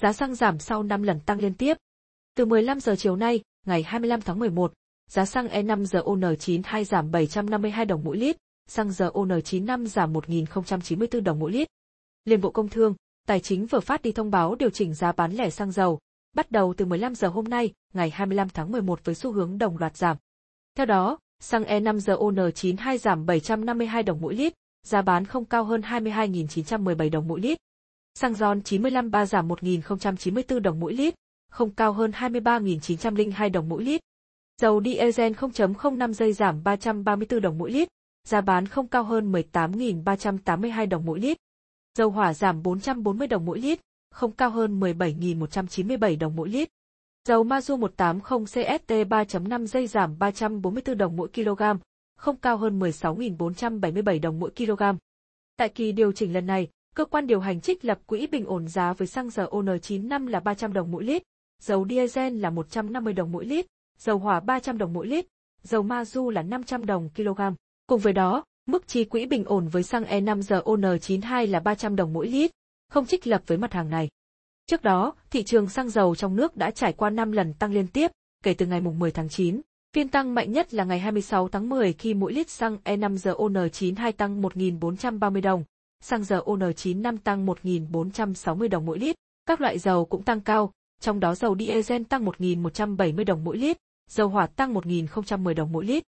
Giá xăng giảm sau 5 lần tăng liên tiếp. Từ 15 giờ chiều nay, ngày 25 tháng 11, giá xăng E5 RON92 giảm 752 đồng mỗi lít, xăng RON95 giảm 1.094 đồng mỗi lít. Liên Bộ Công Thương, Tài chính vừa phát đi thông báo điều chỉnh giá bán lẻ xăng dầu, bắt đầu từ 15 giờ hôm nay, ngày 25 tháng 11 với xu hướng đồng loạt giảm. Theo đó, xăng E5 RON92 giảm 752 đồng mỗi lít, giá bán không cao hơn 22.917 đồng mỗi lít. Xăng RON 95 3 giảm 1.094 đồng mỗi lít, không cao hơn 23.902 đồng mỗi lít. Dầu diesel 0.05 giây giảm 334 đồng mỗi lít, giá bán không cao hơn 18.382 đồng mỗi lít. Dầu hỏa giảm 440 đồng mỗi lít, không cao hơn 17.197 đồng mỗi lít. Dầu Mazu 180 CST 3.5 giây giảm 344 đồng mỗi kg, không cao hơn 16.477 đồng mỗi kg. Tại kỳ điều chỉnh lần này, cơ quan điều hành trích lập quỹ bình ổn giá với xăng dầu ON95 là 300 đồng mỗi lít, dầu diesel là 150 đồng mỗi lít, dầu hỏa 300 đồng mỗi lít, dầu Mazu là 500 đồng kg. Cùng với đó, mức chi quỹ bình ổn với xăng E5 RON92 là 300 đồng mỗi lít, không trích lập với mặt hàng này. Trước đó, thị trường xăng dầu trong nước đã trải qua 5 lần tăng liên tiếp, kể từ ngày 10 tháng 9. Phiên tăng mạnh nhất là ngày 26 tháng 10 khi mỗi lít xăng E5 RON92 tăng 1.430 đồng, xăng dầu ON95 tăng 1.460 đồng mỗi lít. Các loại dầu cũng tăng cao, trong đó dầu diesel tăng 1.170 đồng mỗi lít, dầu hỏa tăng 1.010 đồng mỗi lít.